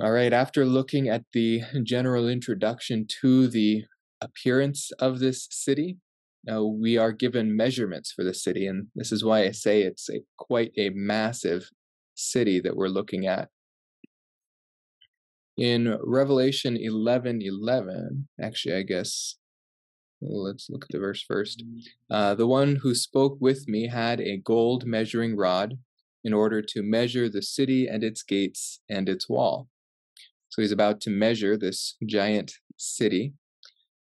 right, after looking at the general introduction to the appearance of this city, uh, we are given measurements for the city. And this is why I say it's a, quite a massive city that we're looking at. In Revelation 11 11, actually, I guess, let's look at the verse first. Uh, the one who spoke with me had a gold measuring rod in order to measure the city and its gates and its wall. So he's about to measure this giant city.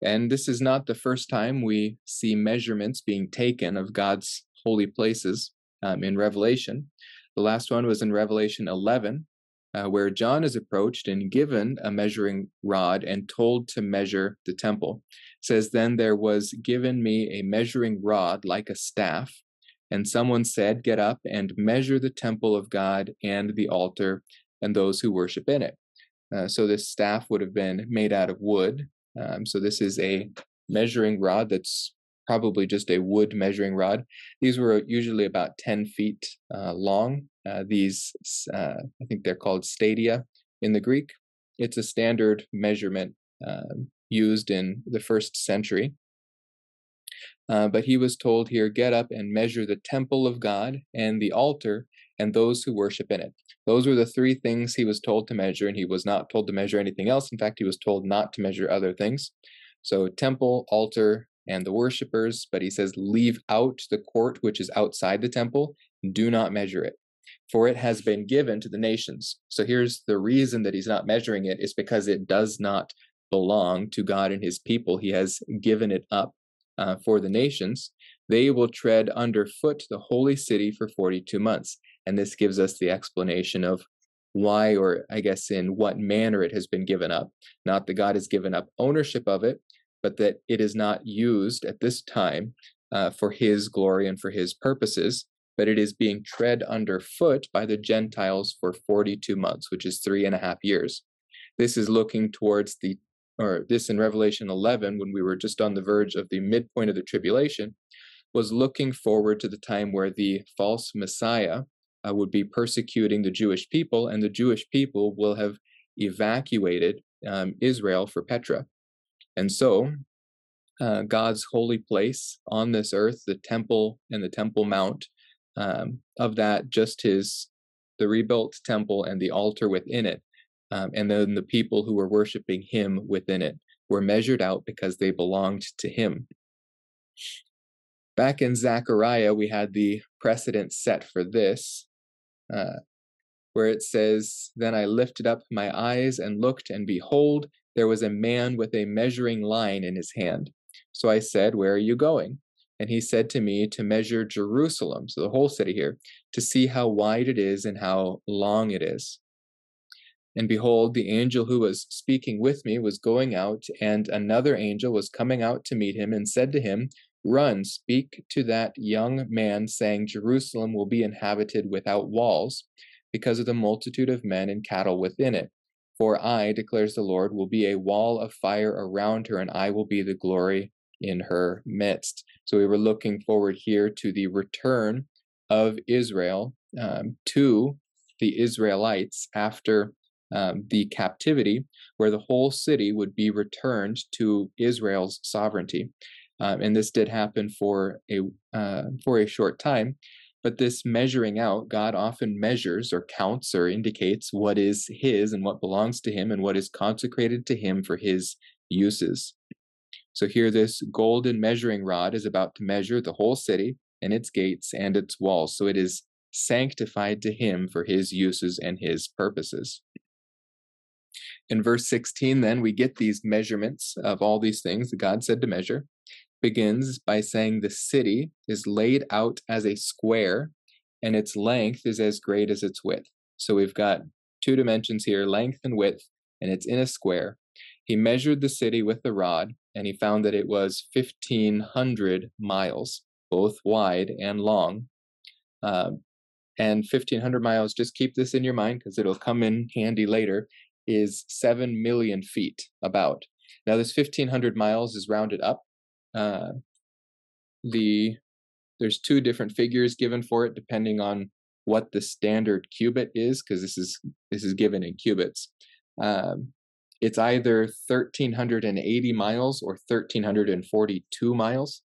And this is not the first time we see measurements being taken of God's holy places um, in Revelation. The last one was in Revelation 11, uh, where John is approached and given a measuring rod and told to measure the temple. It says, Then there was given me a measuring rod like a staff, and someone said, Get up and measure the temple of God and the altar and those who worship in it. Uh, so this staff would have been made out of wood. Um, so this is a measuring rod that's probably just a wood measuring rod. These were usually about 10 feet uh, long. Uh, these, uh, I think they're called stadia in the Greek. It's a standard measurement um, used in the first century. Uh, but he was told here, get up and measure the temple of God and the altar and those who worship in it. Those were the three things he was told to measure, and he was not told to measure anything else. In fact, he was told not to measure other things. So, temple, altar, and the worshippers, but he says, leave out the court which is outside the temple, do not measure it. For it has been given to the nations. So here's the reason that he's not measuring it is because it does not belong to God and his people. He has given it up uh, for the nations, they will tread underfoot the holy city for 42 months. And this gives us the explanation of why, or I guess in what manner it has been given up. Not that God has given up ownership of it, but that it is not used at this time uh, for his glory and for his purposes, but it is being tread underfoot by the Gentiles for 42 months, which is three and a half years. This is looking towards the or this in Revelation 11, when we were just on the verge of the midpoint of the tribulation, was looking forward to the time where the false Messiah uh, would be persecuting the Jewish people, and the Jewish people will have evacuated um, Israel for Petra. And so, uh, God's holy place on this earth, the temple and the Temple Mount, um, of that, just his the rebuilt temple and the altar within it um, and then the people who were worshiping him within it were measured out because they belonged to him. Back in Zechariah, we had the precedent set for this, uh, where it says, Then I lifted up my eyes and looked, and behold, there was a man with a measuring line in his hand. So I said, Where are you going? And he said to me to measure Jerusalem, so the whole city here, to see how wide it is and how long it is. And behold, the angel who was speaking with me was going out, and another angel was coming out to meet him, and said to him, Run, speak to that young man, saying, Jerusalem will be inhabited without walls, because of the multitude of men and cattle within it. For I, declares the Lord, will be a wall of fire around her, and I will be the glory in her midst. So we were looking forward here to the return of Israel um, to the Israelites after um, the captivity, where the whole city would be returned to Israel's sovereignty. Um, and this did happen for a uh, for a short time, but this measuring out, God often measures or counts or indicates what is His and what belongs to Him and what is consecrated to Him for His uses. So here, this golden measuring rod is about to measure the whole city and its gates and its walls. So it is sanctified to Him for His uses and His purposes. In verse 16, then, we get these measurements of all these things that God said to measure. Begins by saying the city is laid out as a square and its length is as great as its width. So we've got two dimensions here length and width, and it's in a square. He measured the city with the rod, and he found that it was 1,500 miles, both wide and long. Uh, and 1,500 miles, just keep this in your mind because it'll come in handy later is 7 million feet about. Now, this 1,500 miles is rounded up. Uh, the There's two different figures given for it depending on what the standard cubit is, because this is this is given in cubits. Um, it's either 1,380 miles or 1,342 miles,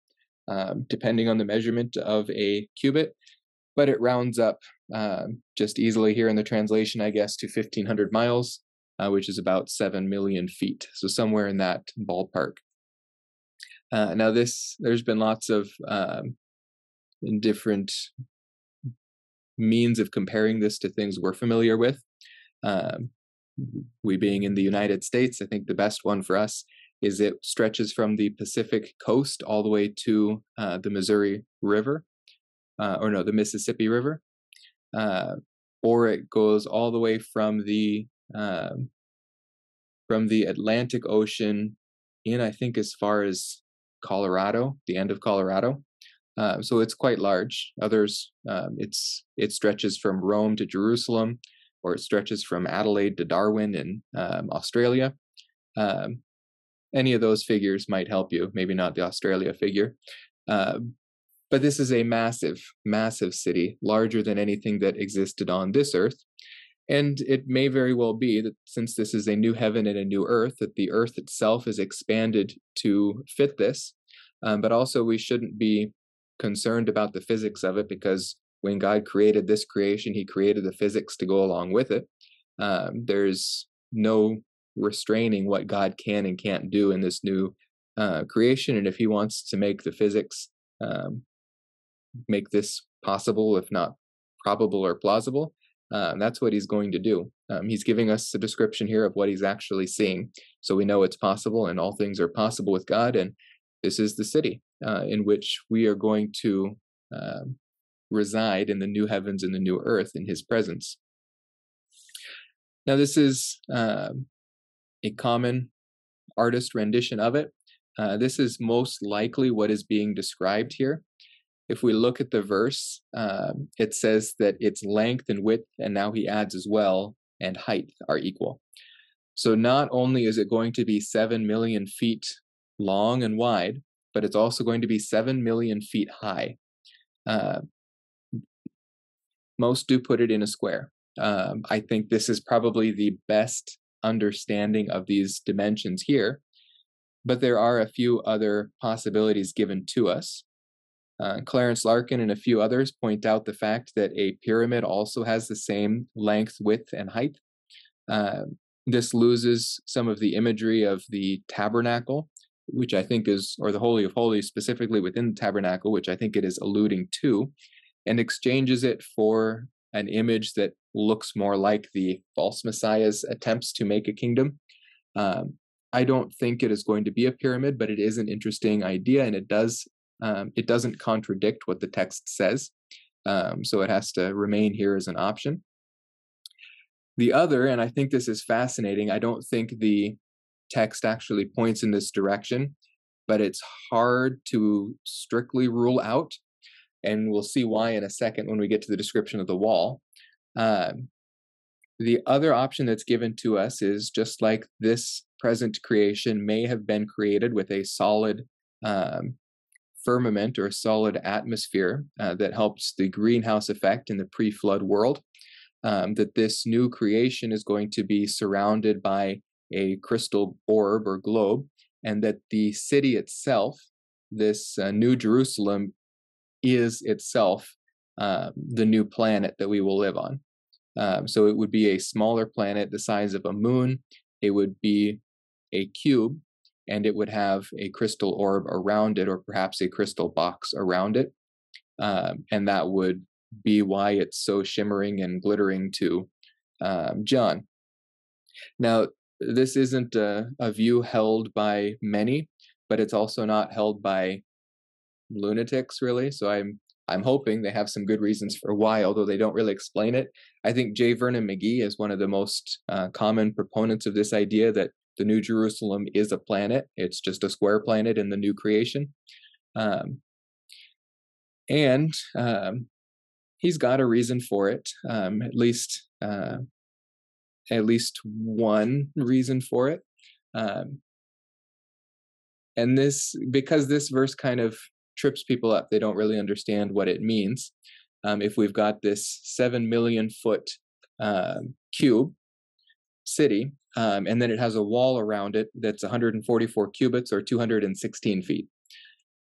um, depending on the measurement of a cubit, but it rounds up um, just easily here in the translation, I guess, to 1,500 miles, uh, which is about 7 million feet. So somewhere in that ballpark. Uh, now, this, there's been lots of um, different means of comparing this to things we're familiar with. Um, we being in the United States, I think the best one for us is it stretches from the Pacific coast all the way to uh, the Missouri River, uh, or no, the Mississippi River, uh, or it goes all the way from the um, from the Atlantic Ocean in, I think, as far as Colorado, the end of Colorado. Uh, so it's quite large. Others, um, it's it stretches from Rome to Jerusalem, or it stretches from Adelaide to Darwin in um, Australia. Um, any of those figures might help you. Maybe not the Australia figure, uh, but this is a massive, massive city, larger than anything that existed on this earth. And it may very well be that since this is a new heaven and a new earth, that the earth itself is expanded to fit this. Um, but also, we shouldn't be concerned about the physics of it because when God created this creation, He created the physics to go along with it. Um, there's no restraining what God can and can't do in this new uh, creation. And if He wants to make the physics um, make this possible, if not probable or plausible, um, that's what He's going to do. Um, he's giving us a description here of what He's actually seeing. So we know it's possible and all things are possible with God. And this is the city uh, in which we are going to um, reside in the new heavens and the new earth in his presence. Now, this is uh, a common artist rendition of it. Uh, this is most likely what is being described here. If we look at the verse, uh, it says that its length and width, and now he adds as well, and height are equal. So not only is it going to be 7 million feet long and wide, but it's also going to be 7 million feet high. Uh, most do put it in a square. Um, I think this is probably the best understanding of these dimensions here, but there are a few other possibilities given to us. Uh, Clarence Larkin and a few others point out the fact that a pyramid also has the same length, width, and height. Uh, this loses some of the imagery of the tabernacle, which I think is, or the Holy of Holies specifically within the tabernacle, which I think it is alluding to, and exchanges it for an image that looks more like the false messiah's attempts to make a kingdom. Um, I don't think it is going to be a pyramid, but it is an interesting idea, and it does um, it doesn't contradict what the text says, um, so it has to remain here as an option. The other, and I think this is fascinating. I don't think the text actually points in this direction, but it's hard to strictly rule out and we'll see why in a second when we get to the description of the wall. Um, the other option that's given to us is just like this present creation may have been created with a solid um, firmament or solid atmosphere uh, that helps the greenhouse effect in the pre flood world. Um, that this new creation is going to be surrounded by a crystal orb or globe, and that the city itself, this uh, New Jerusalem, is itself uh, the new planet that we will live on. Um, so it would be a smaller planet the size of a moon. It would be a cube, and it would have a crystal orb around it, or perhaps a crystal box around it. Um, and that would be why it's so shimmering and glittering to um, John. Now, this isn't a, a view held by many, but it's also not held by lunatics really. So I'm I'm hoping they have some good reasons for why, although they don't really explain it. I think J. Vernon McGee is one of the most uh, common proponents of this idea that the New Jerusalem is a planet. It's just a square planet in the new creation. Um, and um, he's got a reason for it, um, at least uh, at least one reason for it. Um, and this because this verse kind of trips people up. They don't really understand what it means. Um, if we've got this seven million foot um, cube city, um, and then it has a wall around it that's 144 cubits or 216 feet.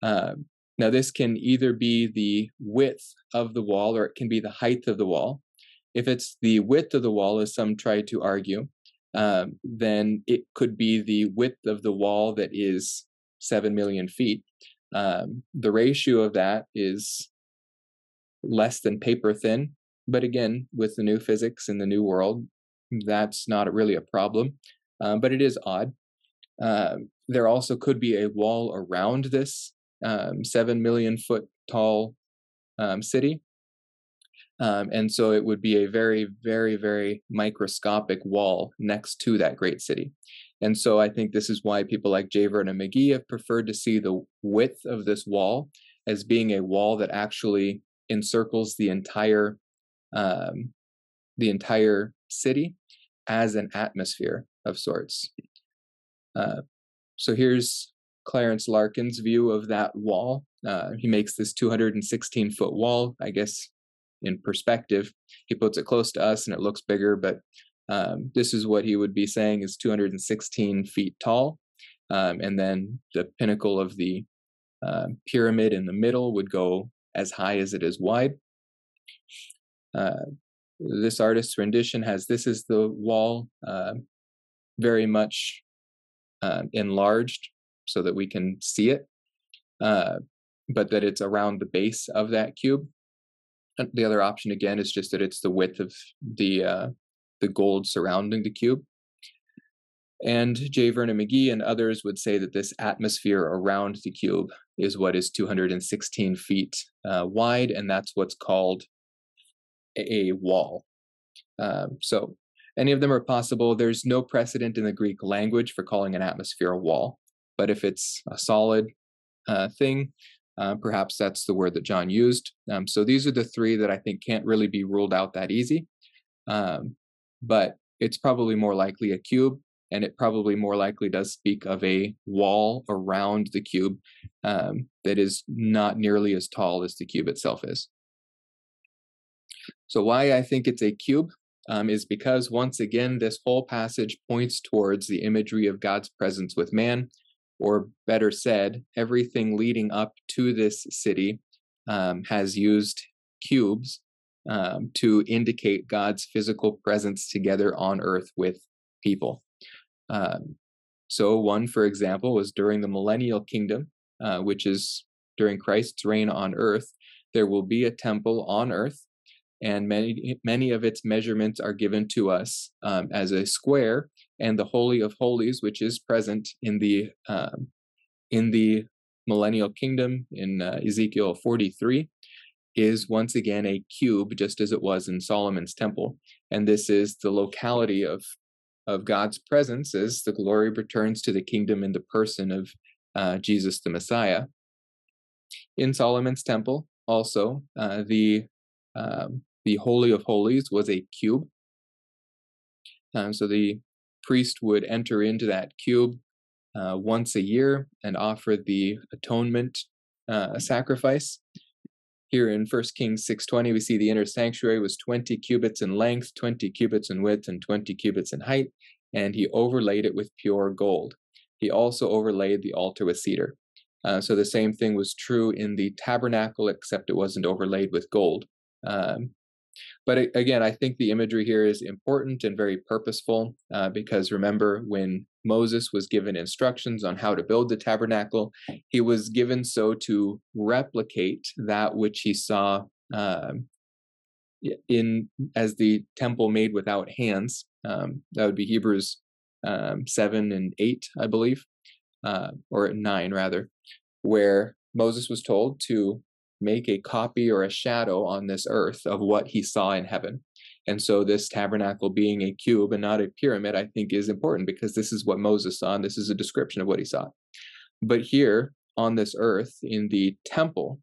Um, now, this can either be the width of the wall or it can be the height of the wall. If it's the width of the wall, as some try to argue, um, then it could be the width of the wall that is 7 million feet. Um, the ratio of that is less than paper thin. But again, with the new physics in the new world, that's not really a problem. Um, but it is odd. Uh, there also could be a wall around this um, seven million foot tall um, city. Um, and so it would be a very, very, very microscopic wall next to that great city. And so I think this is why people like J. Vernon McGee have preferred to see the width of this wall as being a wall that actually encircles the entire um, the entire city as an atmosphere of sorts. Uh, so here's Clarence Larkin's view of that wall. Uh, he makes this 216 foot wall, I guess, in perspective. He puts it close to us and it looks bigger, but um, this is what he would be saying is 216 feet tall. Um, and then the pinnacle of the uh, pyramid in the middle would go as high as it is wide. Uh, this artist's rendition has this is the wall uh, very much uh, enlarged so that we can see it, uh, but that it's around the base of that cube. And the other option again is just that it's the width of the uh, the gold surrounding the cube. And J. Vernon McGee and others would say that this atmosphere around the cube is what is 216 feet uh, wide, and that's what's called a wall. Um, so any of them are possible. There's no precedent in the Greek language for calling an atmosphere a wall. But if it's a solid uh, thing, uh, perhaps that's the word that John used. Um, so these are the three that I think can't really be ruled out that easy. Um, but it's probably more likely a cube, and it probably more likely does speak of a wall around the cube um, that is not nearly as tall as the cube itself is. So, why I think it's a cube um, is because, once again, this whole passage points towards the imagery of God's presence with man, or better said, everything leading up to this city um, has used cubes um, to indicate God's physical presence together on earth with people. Um, so, one, for example, was during the millennial kingdom, uh, which is during Christ's reign on earth, there will be a temple on earth and many many of its measurements are given to us um, as a square and the holy of holies which is present in the um, in the millennial kingdom in uh, ezekiel 43 is once again a cube just as it was in solomon's temple. And this is the locality of of god's presence as the glory returns to the kingdom in the person of uh, jesus the messiah. In solomon's temple also uh, the um, the Holy of Holies was a cube. Um, so the priest would enter into that cube uh, once a year and offer the atonement uh, sacrifice. Here in 1 Kings 6:20, we see the inner sanctuary was 20 cubits in length, 20 cubits in width, and 20 cubits in height, and he overlaid it with pure gold. He also overlaid the altar with cedar. Uh, so the same thing was true in the tabernacle, except it wasn't overlaid with gold. Um, but again, I think the imagery here is important and very purposeful uh, because remember, when Moses was given instructions on how to build the tabernacle, he was given so to replicate that which he saw um, in as the temple made without hands. Um, that would be Hebrews um, seven and eight, I believe, uh, or nine rather, where Moses was told to make a copy or a shadow on this earth of what he saw in heaven. And so, this tabernacle being a cube and not a pyramid, I think is important because this is what Moses saw, and this is a description of what he saw. But here on this earth, in the temple,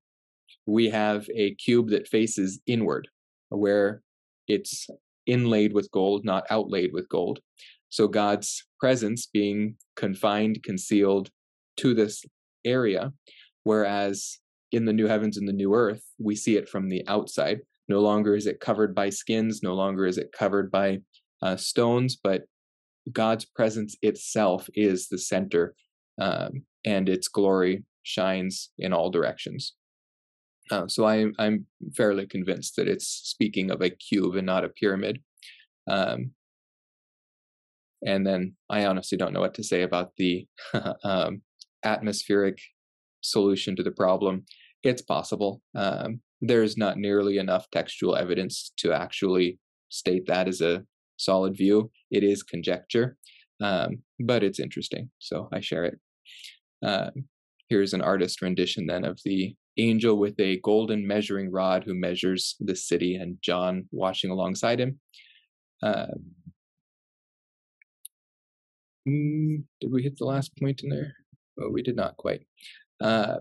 we have a cube that faces inward, where it's inlaid with gold, not outlaid with gold. So, God's presence being confined, concealed to this area, whereas in the new heavens and the new earth, we see it from the outside. No longer is it covered by skins, no longer is it covered by uh, stones, but God's presence itself is the center, um, and its glory shines in all directions. Uh, so I, I'm fairly convinced that it's speaking of a cube and not a pyramid. Um, and then I honestly don't know what to say about the um, atmospheric solution to the problem. It's possible. Um, there's not nearly enough textual evidence to actually state that as a solid view. It is conjecture, um, but it's interesting, so I share it. Uh, here's an artist rendition then of the angel with a golden measuring rod who measures the city and John watching alongside him. Uh, mm, did we hit the last point in there? Oh, we did not quite. Uh,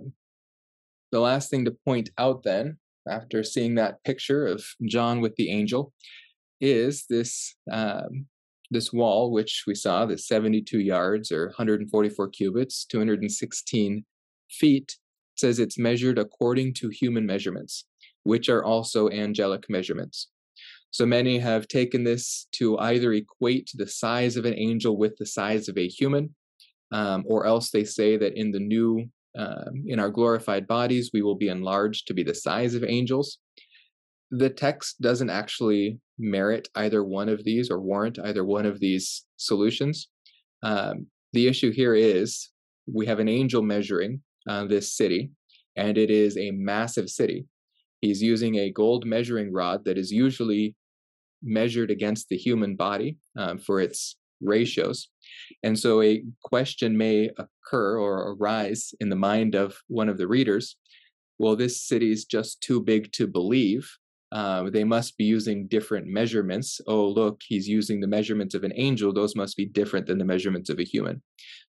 the last thing to point out then, after seeing that picture of John with the angel, is this um, this wall, which we saw, the 72 yards or 144 cubits, 216 feet, says it's measured according to human measurements, which are also angelic measurements. So many have taken this to either equate the size of an angel with the size of a human, um, or else they say that in the new, um, in our glorified bodies, we will be enlarged to be the size of angels. The text doesn't actually merit either one of these or warrant either one of these solutions. Um, the issue here is we have an angel measuring uh, this city, and it is a massive city. He's using a gold measuring rod that is usually measured against the human body um, for its ratios. And so a question may occur or arise in the mind of one of the readers well, this city is just too big to believe. Uh, they must be using different measurements. Oh, look, he's using the measurements of an angel. Those must be different than the measurements of a human.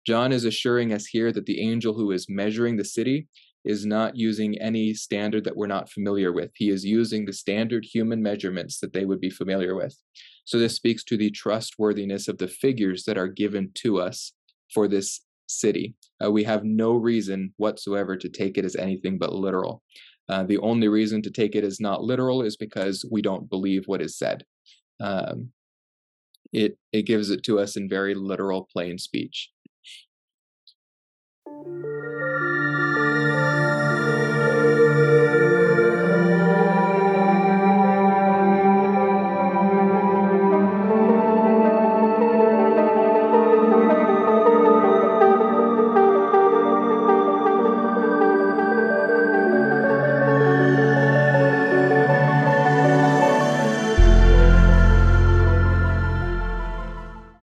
John is assuring us here that the angel who is measuring the city is not using any standard that we're not familiar with. He is using the standard human measurements that they would be familiar with. So this speaks to the trustworthiness of the figures that are given to us for this city. Uh, we have no reason whatsoever to take it as anything but literal. Uh, the only reason to take it as not literal is because we don't believe what is said. Um, it it gives it to us in very literal, plain speech.